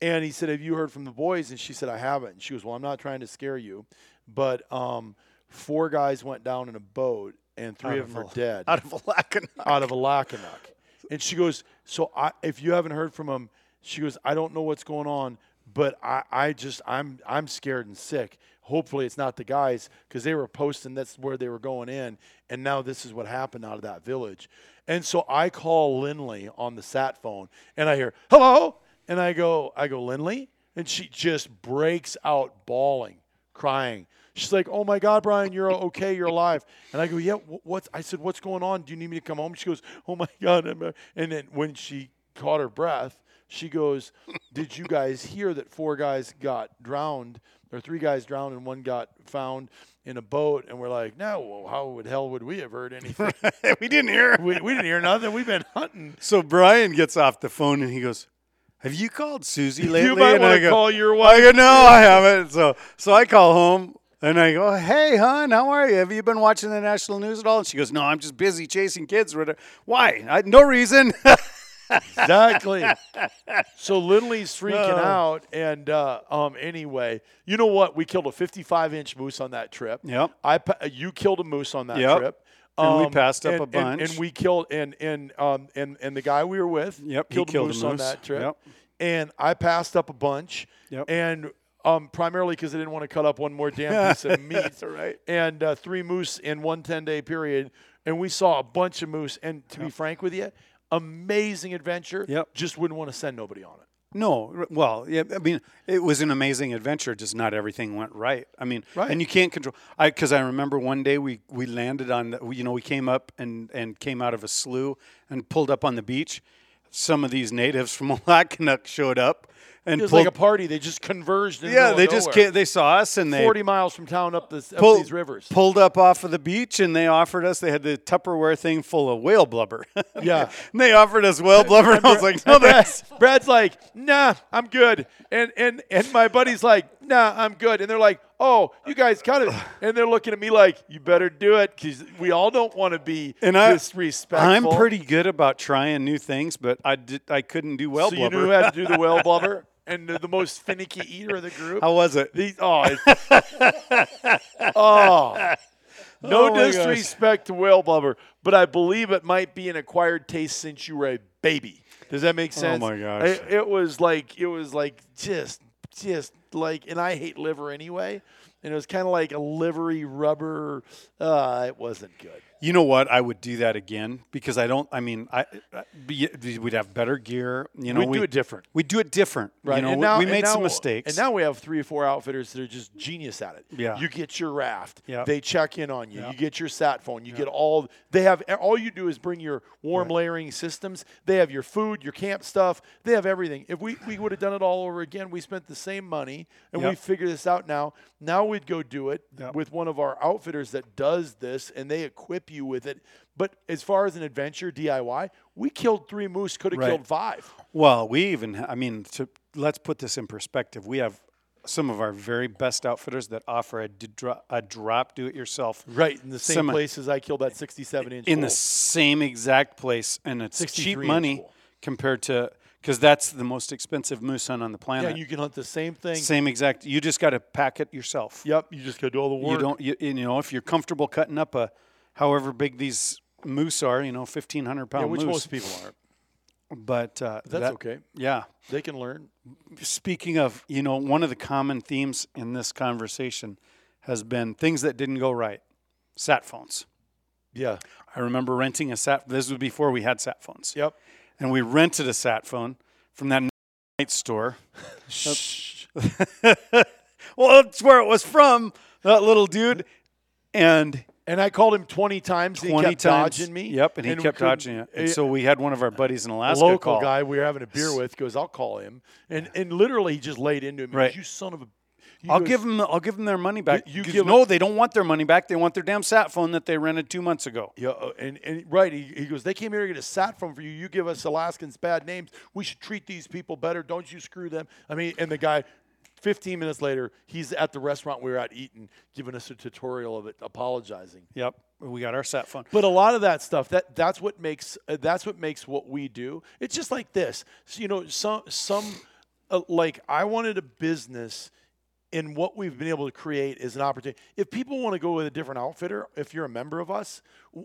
A: and he said, "Have you heard from the boys?" And she said, "I haven't." And she goes, "Well, I'm not trying to scare you, but um, four guys went down in a boat, and three
B: Out
A: of
B: of
A: them are dead."
B: Out of Alakanuk.
A: out of Alakanuk. And she goes, So I, if you haven't heard from him, she goes, I don't know what's going on, but I, I just, I'm, I'm scared and sick. Hopefully it's not the guys because they were posting that's where they were going in. And now this is what happened out of that village. And so I call Lindley on the sat phone and I hear, hello. And I go, I go, Lindley? And she just breaks out bawling, crying. She's like, "Oh my God, Brian, you're okay. You're alive." And I go, "Yeah, wh- what's?" I said, "What's going on? Do you need me to come home?" She goes, "Oh my God!" And then when she caught her breath, she goes, "Did you guys hear that four guys got drowned, or three guys drowned, and one got found in a boat?" And we're like, "No, well, how would hell would we have heard anything?
B: we didn't hear.
A: we, we didn't hear nothing. We've been hunting."
B: So Brian gets off the phone and he goes, "Have you called Susie lately?"
A: You might want to call your
B: I go, "No, I haven't." So so I call home and I go, "Hey, hon, how are you? Have you been watching the national news at all?" And she goes, "No, I'm just busy chasing kids." whatever." Why? I, no reason.
A: Exactly. so Lindley's freaking
B: Oh.
A: out, and uh, um, anyway, you know what? We killed a 55 inch moose on that trip.
B: Yep.
A: I you killed a moose on that
B: Yep.
A: trip.
B: And we
A: Um,
B: passed up
A: and-
B: a bunch.
A: and, we killed and and um and and the guy we were with
B: Yep, he
A: killed,
B: killed a
A: a moose on that trip.
B: Yep.
A: And I passed up a bunch.
B: Yep.
A: And um, primarily because I didn't want to cut up one more damn piece of meat.
B: That's all right.
A: And uh, three moose in one 10 day period. And we saw a bunch of moose. And to be frank with you, amazing adventure.
B: Yep.
A: Just wouldn't want to send nobody on it.
B: No, well, yeah, I mean, it was an amazing adventure. Just not everything went right. I mean,
A: Right.
B: and you can't control. I because I remember one day we we landed on, the, you know, we came up and and came out of a slough and pulled up on the beach. Some of these natives from Alakanuk showed up and
A: It was
B: pulled.
A: like a party. They just converged. In the
B: yeah,
A: middle
B: they just came, they saw us and they
A: 40 miles from town up, this, up
B: pulled,
A: these rivers.
B: pulled up off of the beach and they offered us. They had the Tupperware thing full of whale blubber.
A: Yeah.
B: and they offered us whale blubber. And I was like, no,
A: And
B: that's
A: Brad's like, nah, I'm good. And and and my buddy's like, nah, I'm good. And they're like, oh, you guys got it. And they're looking at me like, you better do it because we all don't want to be
B: And I-
A: disrespectful.
B: I'm pretty good about trying new things, but I did I couldn't do whale blubber.
A: So
B: blubber.
A: you knew how to do the whale blubber and the, the most finicky eater of the group.
B: How was it?
A: These, oh, oh. No
B: Oh my gosh.
A: disrespect to whale blubber, but I believe it might be an acquired taste since you were a baby. Does that make sense?
B: Oh my gosh.
A: It, it was like it was like just just like, and I hate liver anyway. And it was kind of like a livery rubber. Uh, it wasn't good.
B: You know what? I would do that again because I don't. I mean, I, I we'd have better gear. You know,
A: We'd do it different.
B: We do it different.
A: Right.
B: You know,
A: and
B: we-
A: now,
B: we made some mistakes.
A: And now we have three or four outfitters that are just genius at it.
B: Yeah.
A: You get your raft.
B: Yep.
A: They check in on you.
B: Yep.
A: You get your sat phone. You get all they have all you do is bring your warm layering systems. They have your food, your camp stuff. They have everything. If we, we would have done it all over again, we spent the same money and we figure this out now. Now we'd go do it
B: Yep.
A: with one of our outfitters that does this and they equip you with it. But as far as an adventure DIY, we killed three moose, could have
B: Right.
A: killed five.
B: Well, we even, I mean, to, let's put this in perspective. We have some of our very best outfitters that offer a, dro- a drop do it yourself
A: Right, in the same places I killed that 67 inch.
B: in the same exact place, and it's cheap money compared to, because that's the most expensive moose hunt on the planet.
A: and you can hunt the same thing.
B: same exact, you just got to pack it yourself.
A: Yep, you just got to do all the work.
B: You don't, you, you know, if you're comfortable cutting up a, however big these moose are, you know, 1,500 pound
A: yeah, which
B: moose.
A: most people aren't.
B: But uh,
A: That's
B: that-
A: okay.
B: Yeah.
A: They can learn.
B: Speaking of, you know, one of the common themes in this conversation has been things that didn't go right. Sat phones.
A: Yeah.
B: I remember renting a sat. This was before we had sat phones.
A: Yep.
B: And we rented a sat phone from that night store.
A: Shh.
B: well, that's where it was from. That little dude. And
A: And I called him 20 times. And
B: 20
A: he kept
B: times.
A: dodging me.
B: Yep, and he
A: we
B: kept dodging it. And so we had one of our buddies in Alaska
A: local
B: call.
A: guy we were having a beer with goes, "I'll call him," and and literally he just laid into him. Goes,
B: Right.
A: You son of a. he
B: I'll
A: goes,
B: give them. I'll give them their money back.
A: You- you give
B: no, they don't want their money back. They want their damn sat phone that they rented two months ago.
A: Yeah, uh, and, and right, he, he goes, they came here to get a sat phone for you. You give us Alaskans bad names. We should treat these people better. Don't you screw them. I mean, and the guy, 15 minutes later, he's at the restaurant we were at eating, giving us a tutorial of it, apologizing.
B: Yep, we got our sat phone.
A: But a lot of that stuff that that's what makes uh, that's what makes what we do. It's just like this. So, you know, some some uh, like I wanted a business and what we've been able to create is an opportunity. If people want to go with a different outfitter, if you're a member of us,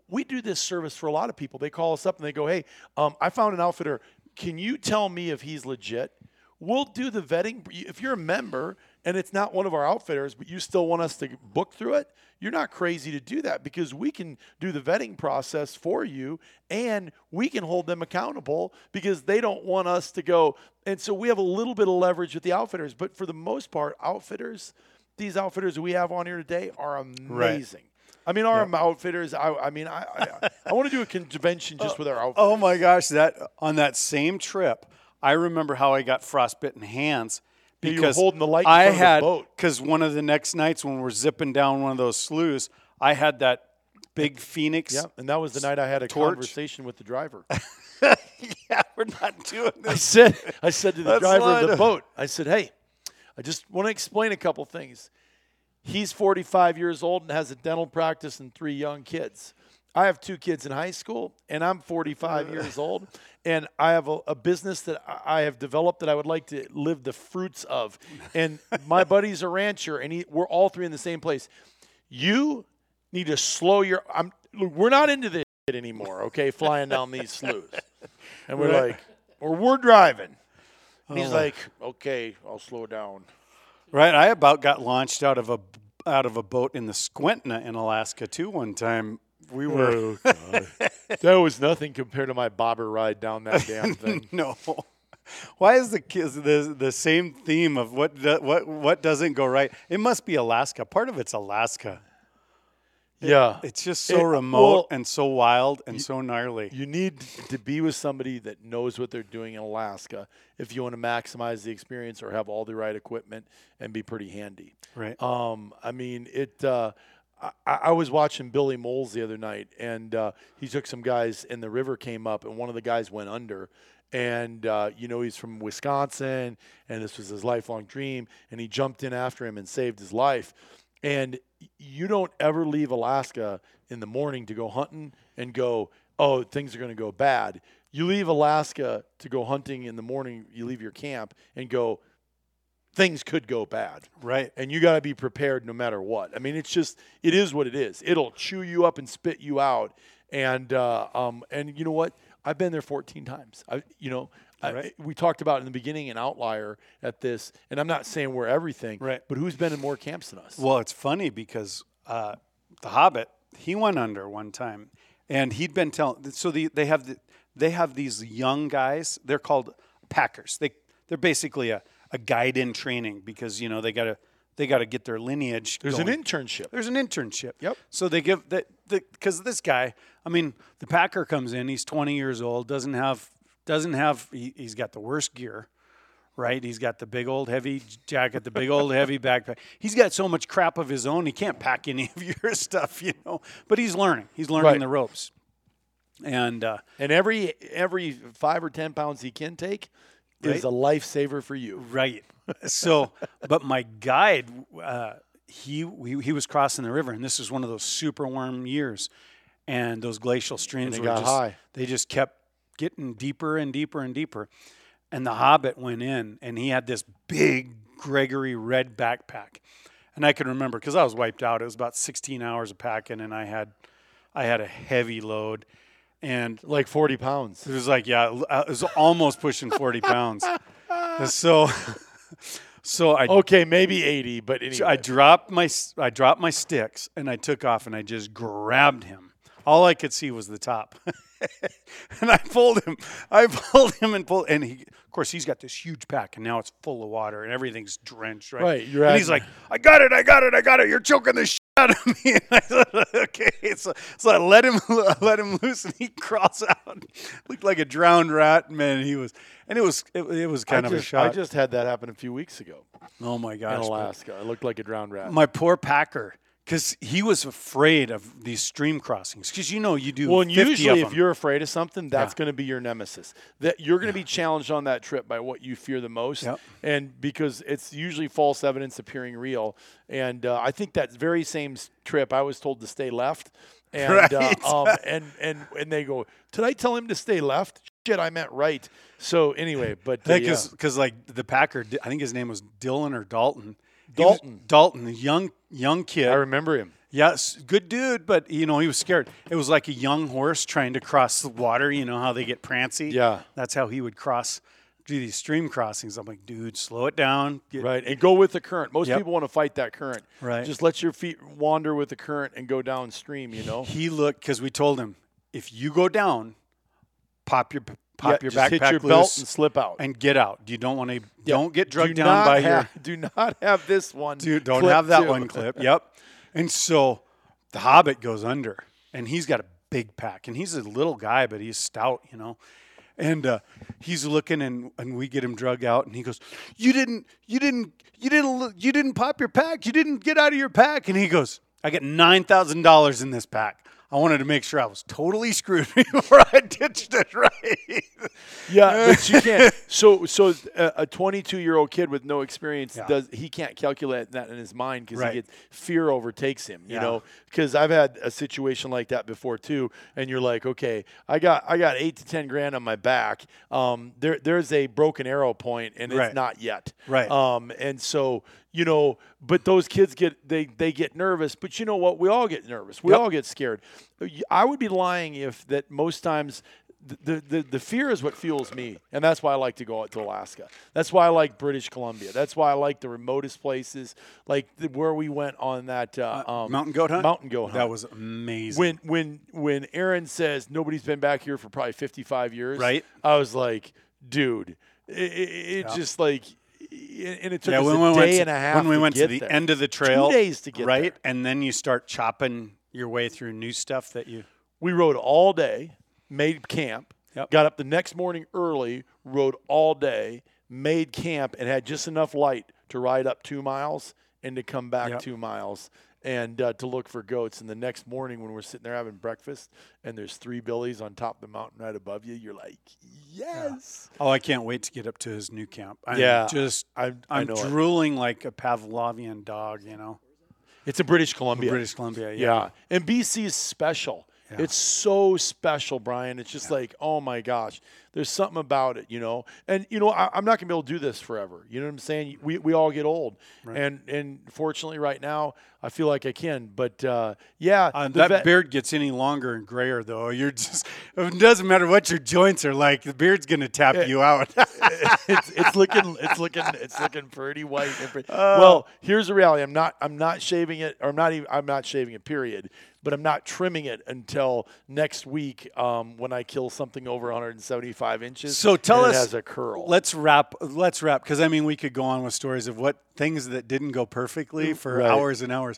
A: we do this service for a lot of people. They call us up and they go, "Hey, um, I found an outfitter. Can you tell me if he's legit?" We'll do the vetting. If you're a member and it's not one of our outfitters, but you still want us to book through it, you're not crazy to do that because we can do the vetting process for you and we can hold them accountable because they don't want us to go. And so we have a little bit of leverage with the outfitters, but for the most part, outfitters, these outfitters we have on here today are amazing. Right. I mean, our outfitters. I, I mean, I, I, I want to do a convention just with our oh outfitters.
B: Oh my gosh, that on that same trip, I remember how I got frostbitten hands
A: Yeah, you were
B: because
A: holding the light
B: I had
A: boat.
B: because one of the next nights when we're zipping down one of those sloughs, I had that big Phoenix.
A: Yeah, and that was the night I had a
B: Torch.
A: conversation with the driver.
B: yeah, we're not doing this.
A: I said, I said to the
B: That's
A: driver of the boat, I said, hey, I just want to explain a couple things. He's 45 years old and has a dental practice and three young kids. I have two kids in high school, and I'm 45 uh. years old, and I have a, a business that I have developed that I would like to live the fruits of. And my buddy's a rancher, and he, we're all three in the same place. You need to slow your. I'm. We're not into this shit anymore. Okay, flying down these sloughs, and we're
B: Right.
A: like, or we're driving. And he's
B: Oh.
A: like, okay, I'll slow down.
B: Right, I about got launched out of a out of a boat in the Skwentna in Alaska too. One time we were
A: that was nothing compared to my bobber ride down that damn thing.
B: no. Why is the kids the the same theme of what do, what what doesn't go right? It must be Alaska. Part of it's Alaska.
A: Yeah.
B: It's just so
A: It-
B: remote
A: well,
B: and so wild and so gnarly.
A: You need to be with somebody that knows what they're doing in Alaska if you want to maximize the experience or have all the right equipment and be pretty handy.
B: Right.
A: Um, I mean, it. Uh, I, I was watching Billy Molls the other night, and uh, he took some guys, and the river came up, and one of the guys went under. And uh, you know he's from Wisconsin, and this was his lifelong dream. And he jumped in after him and saved his life. And you don't ever leave Alaska in the morning to go hunting and go, oh, things are going to go bad. You leave Alaska to go hunting in the morning. You leave your camp and go, things could go bad
B: right.
A: and you got to be prepared no matter what. I mean, it's just it is what it is. It'll chew you up and spit you out. And uh, um, and you know what? I've been there 14 times. I you know. I, we talked about in the beginning an outlier at this, and I'm not saying we're everything,
B: Right.
A: But who's been in more camps than us?
B: Well, it's funny because uh, the Hobbit he went under one time, and he'd been telling. So the, they have the, they have these young guys. They're called packers. They they're basically a, a guide in training because you know they gotta they gotta get their lineage.
A: There's
B: going.
A: an internship.
B: There's an internship.
A: Yep.
B: So they give that because this guy. I mean, the packer comes in. He's 20 years old. Doesn't have doesn't have. He, he's got the worst gear. Right, he's got the big old heavy jacket, the big old heavy backpack. He's got so much crap of his own, he can't pack any of your stuff, you know. But he's learning. He's learning
A: Right.
B: the ropes. And uh,
A: And every every five or ten pounds he can take
B: Right.
A: is a lifesaver for you.
B: Right. So, but my guide, uh, he, he he was crossing the river, and this was one of those super warm years, and those glacial streams were
A: got
B: just
A: high.
B: they just kept getting deeper and deeper and deeper, and the Hobbit went in, and he had this big Gregory red backpack, and I can remember because I was wiped out. It was about 16 hours of packing, and I had I had a heavy load, and
A: Like 40 pounds.
B: it was like, yeah, uh, it was almost pushing 40 pounds. So, so I,
A: Okay, maybe 80, but anyway.
B: I dropped my, I dropped my sticks and I took off and I just grabbed him. All I could see was the top. and I pulled him. I pulled him and pulled, and he, of course, he's got this huge pack, and now it's full of water, and everything's drenched, right?
A: Right, you're
B: and he's like, "I got it, I got it, I got it. You're choking the shit out of me." And I said, "Okay." So, so I let him, I let him loose, and he crawls out. Looked like a drowned rat, man. He was, and it was, it, it was kind
A: I
B: of
A: just,
B: a shock.
A: I just had that happen a few weeks ago
B: oh my
A: in
B: gosh, but-
A: Alaska. I looked like a drowned rat.
B: my poor packer because he was afraid of these stream crossings because you know you do
A: Well, and
B: 50
A: usually, if you're afraid of something, that's
B: Yeah.
A: going to be your nemesis. That you're going to be challenged on that trip by what you fear the most,
B: Yep.
A: and because it's usually false evidence appearing real. And uh, I think that very same trip, I was told to stay left, and
B: Right.
A: uh, um, and and and they go, "Did I tell him to stay left?" Shit, I meant right. So anyway, but uh, yeah.
B: because like the packer I think his name was Dylan or Dalton
A: Dalton.
B: Dalton young young kid
A: I remember him.
B: yes good dude but you know he was scared it was like a young horse trying to cross the water you know how they get prancy
A: Yeah.
B: that's how he would cross do these stream crossings I'm like dude slow it down Get-
A: Right, and go with the current. Most
B: Yep.
A: people want to fight that current.
B: Right.
A: Just let your feet wander with the current and go downstream. You know.
B: he looked because we told him if you go down pop your pop
A: Yeah,
B: your backpack
A: hit your
B: loose
A: belt and slip out.
B: and get out. You don't want to.
A: Yeah.
B: Don't get drugged
A: do
B: down by your.
A: Do not have this one.
B: Dude, don't have that
A: too.
B: one clip. Yep. And so the Hobbit goes under, and he's got a big pack, and he's a little guy, but he's stout, you know. And uh, he's looking, and, and we get him drug out, and he goes, "You didn't, you didn't, you didn't, you didn't pop your pack. You didn't get out of your pack." And he goes, "I got nine thousand dollars in this pack." I wanted to make sure I was totally screwed before I ditched it. Right?
A: Yeah, but you can't. So, so a 22 year old kid with no experience
B: Yeah.
A: does he can't calculate that in his mind because
B: Right.
A: he gets fear overtakes him. You
B: Yeah.
A: know, because I've had a situation like that before too, and you're like, okay, I got I got eight to ten grand on my back. Um, there there's a broken arrow point, and
B: Right.
A: it's not yet.
B: Right.
A: Um, and so you know, but those kids get they they get nervous. But you know what? We all get nervous. We
B: Yep.
A: all get scared. I would be lying if that most times the, the, the fear is what fuels me. And that's why I like to go out to Alaska. That's why I like British Columbia. That's why I like the remotest places, like the, where we went on that uh, um,
B: Mountain goat hunt.
A: Mountain goat hunt.
B: That was amazing.
A: when when when Aaron says nobody's been back here for probably 55 years.
B: Right.
A: I was like, dude, It, it, it just like, and it took
B: yeah,
A: us
B: when
A: a
B: we
A: day and a half.
B: when we went to the
A: there.
B: end of the trail, two
A: days to get
B: right,
A: there.
B: and then you start chopping your way through new stuff that you.
A: We rode all day, made camp,
B: Yep.
A: got up the next morning early, rode all day, made camp, and had just enough light to ride up two miles and to come back
B: Yep.
A: two miles and uh, to look for goats. And the next morning, when we're sitting there having breakfast and there's three billies on top of the mountain right above you, you're like, yes.
B: Oh, I can't wait to get up to his new camp. I'm
A: Yeah,
B: just
A: I, I
B: I'm
A: know it.
B: drooling like a Pavlovian dog. You know,
A: It's in British Columbia.
B: British Columbia. Yeah.
A: Yeah. And BC is special. It's so special, Brian. It's just like, oh my gosh, there's something about it, you know. And you know, I, I'm not gonna be able to do this forever. You know what I'm saying? We, we all get old, and and fortunately, right now, I feel like I can. But uh, yeah, the
B: that
A: vet-
B: beard gets any longer and grayer, though. You're just, it doesn't matter what your joints are like, the beard's going to tap you out.
A: it's, it's looking it's looking it's looking pretty white. pretty-
B: Uh.
A: well, here's the reality. I'm not I'm not shaving it, or I'm not even I'm not shaving it. Period. But I'm not trimming it until next week um, when I kill something over 175 inches.
B: So tell
A: and
B: us,
A: it has a curl.
B: Let's wrap. Let's wrap because I mean we could go on with stories of what things that didn't go perfectly mm, for
A: Right.
B: hours and hours.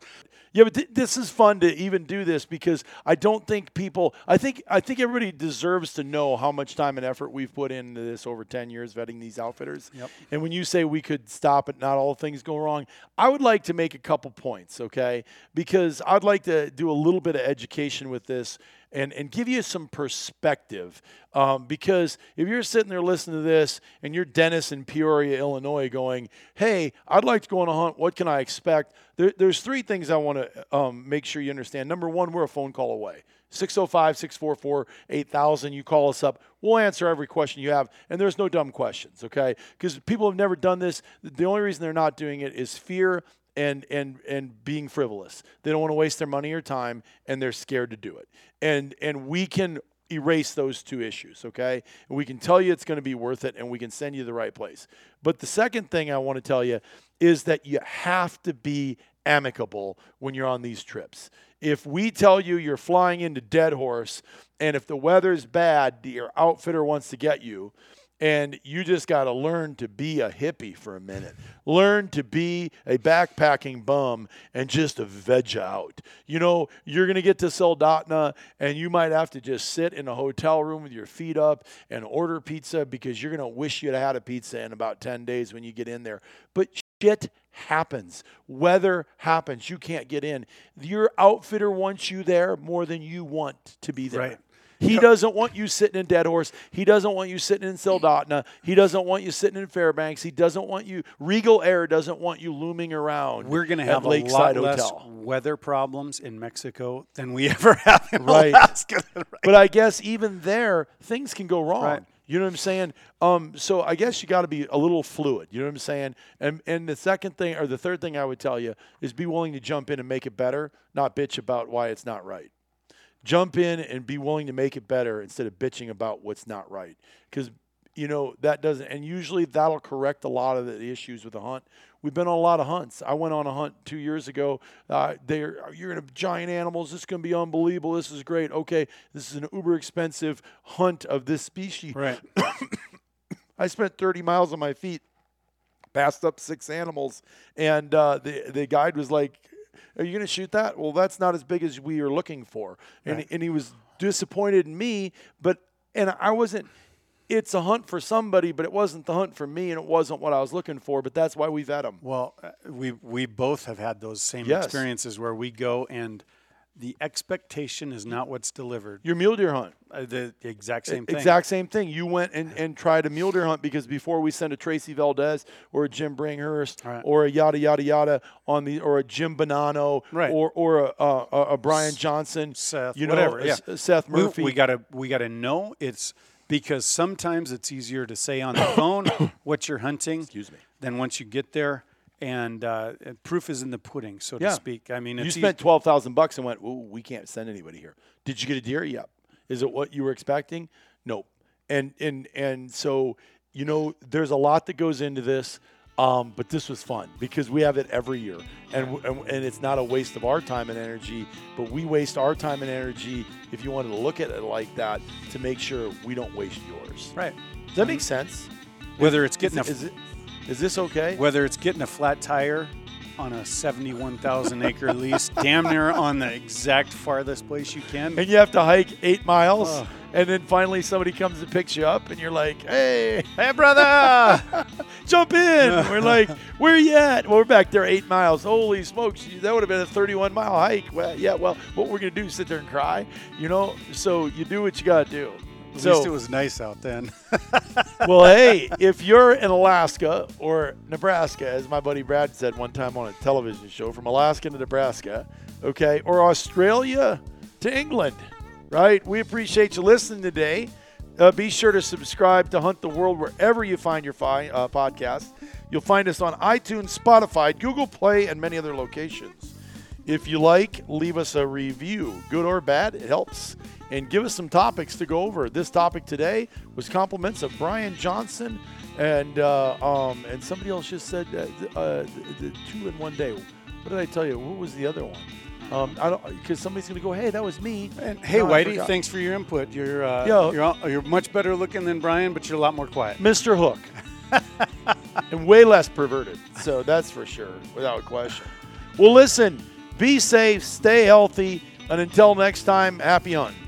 A: Yeah, but th- this is fun to even do this because I don't think people. I think I think everybody deserves to know how much time and effort we've put into this over ten years vetting these outfitters.
B: Yep.
A: And when you say we could stop it, not all things go wrong. I would like to make a couple points, okay? Because I'd like to do a little bit of education with this and, and give you some perspective. Um, because if you're sitting there listening to this and you're Dennis in Peoria, Illinois, going, hey, I'd like to go on a hunt. What can I expect? There, there's three things I want to um, make sure you understand. Number one, we're a phone call away. 605 644 8000. You call us up. We'll answer every question you have. And there's no dumb questions, okay? Because people have never done this. The only reason they're not doing it is fear and and and being frivolous. They don't want to waste their money or time, and they're scared to do it. And and we can erase those two issues, okay? We can tell you it's going to be worth it, and we can send you the right place. But the second thing I want to tell you is that you have to be amicable when you're on these trips. If we tell you you're flying into Deadhorse, and if the weather's bad, your outfitter wants to get you and you just got to learn to be a hippie for a minute. Learn to be a backpacking bum and just a veg out. You know, you're going to get to Soldotna and you might have to just sit in a hotel room with your feet up and order pizza because you're going to wish you'd had a pizza in about 10 days when you get in there. But shit happens. Weather happens. You can't get in. Your outfitter wants you there more than you want to be there.
B: Right.
A: He doesn't want you sitting in Deadhorse. He doesn't want you sitting in Soldotna. He doesn't want you sitting in Fairbanks. He doesn't want you. Regal Air doesn't want you looming around.
B: We're going to have a
A: Lakeside
B: lot less weather problems in Mexico than we ever have in
A: Right.
B: Alaska.
A: But I guess even there, things can go wrong.
B: Right.
A: You know what I'm saying? Um, so I guess you got to be a little fluid. You know what I'm saying? And and the second thing or the third thing I would tell you is be willing to jump in and make it better, not bitch about why it's not right. Jump in and be willing to make it better instead of bitching about what's not right. Because you know that doesn't, and usually that'll correct a lot of the issues with the hunt. We've been on a lot of hunts. I went on a hunt two years ago. Uh, they're you're gonna giant animals. This is gonna be unbelievable. This is great. Okay, this is an uber expensive hunt of this species.
B: Right.
A: I spent 30 miles on my feet, passed up six animals, and uh, the the guide was like, "Are you going to shoot that?" Well, that's not as big as we are looking for, and and he was disappointed in me, but and I wasn't. It's a hunt for somebody, but it wasn't the hunt for me, and it wasn't what I was looking for. But that's why we've vet them.
B: Well, uh, we we both have had those same
A: Yes.
B: experiences where we go and the expectation is not what's delivered.
A: Your mule deer hunt.
B: Uh, the exact same thing.
A: Exact same thing. You went and, and tried a mule deer hunt because before we send a Tracy Valdez or a Jim Bringhurst
B: Right.
A: or a yada yada yada on the or a Jim Bonanno
B: Right.
A: or or a, a, a- a Brian Johnson,
B: Seth,
A: you know,
B: whatever. Yeah.
A: Seth Murphy.
B: We, gotta we gotta know it's because sometimes it's easier to say on the phone what you're hunting.
A: Excuse me.
B: Than once you get there, and uh, proof is in the pudding, so
A: Yeah.
B: to speak. I mean,
A: you spent twelve thousand bucks and went, Ooh, we can't send anybody here. Did you get a deer? Yep. Is it what you were expecting? Nope. And and and so you know, there's a lot that goes into this. Um, but this was fun because we have it every year, and, and and it's not a waste of our time and energy. But we waste our time and energy if you wanted to look at it like that to make sure we don't waste yours.
B: right.
A: Does that make sense?
B: Whether it's getting
A: is,
B: a
A: is it is this okay?
B: whether it's getting a flat tire on a 71,000 acre lease, damn near on the exact farthest place you can.
A: and you have to hike eight miles,
B: Oh.
A: and then finally somebody comes and picks you up, and you're like, "Hey,
B: Hey, brother!
A: jump in!" we're like, "Where you at?" Well, we're back there eight miles. Holy smokes, that would have been a 31 mile hike. Well, yeah. Well, what we're gonna do? Sit there and cry? You know? So you do what you gotta do.
B: At
A: so,
B: least it was nice out then.
A: well, hey, if you're in Alaska or Nebraska, as my buddy Brad said one time on a television show, from Alaska to Nebraska, okay, or Australia to England, right? We appreciate you listening today. Uh, be sure to subscribe to Hunt the World wherever you find your fi- uh, podcast. You'll find us on iTunes, Spotify, Google Play, and many other locations. If you like, leave us a review, good or bad, it helps. And give us some topics to go over. This topic today was compliments of Brian Johnson, and uh, um, and somebody else just said uh, uh, two in one day. What did I tell you? What was the other one? Um, I don't because somebody's gonna go, hey, that was me.
B: And hey,
A: No,
B: Whitey, thanks for your input. You're uh,
A: Yo.
B: you're you're much better looking than Brian, but you're a lot more quiet.
A: Mr. Hook, and way less perverted. So that's for sure, without question. Well, listen, be safe, stay healthy, and until next time, happy hunting.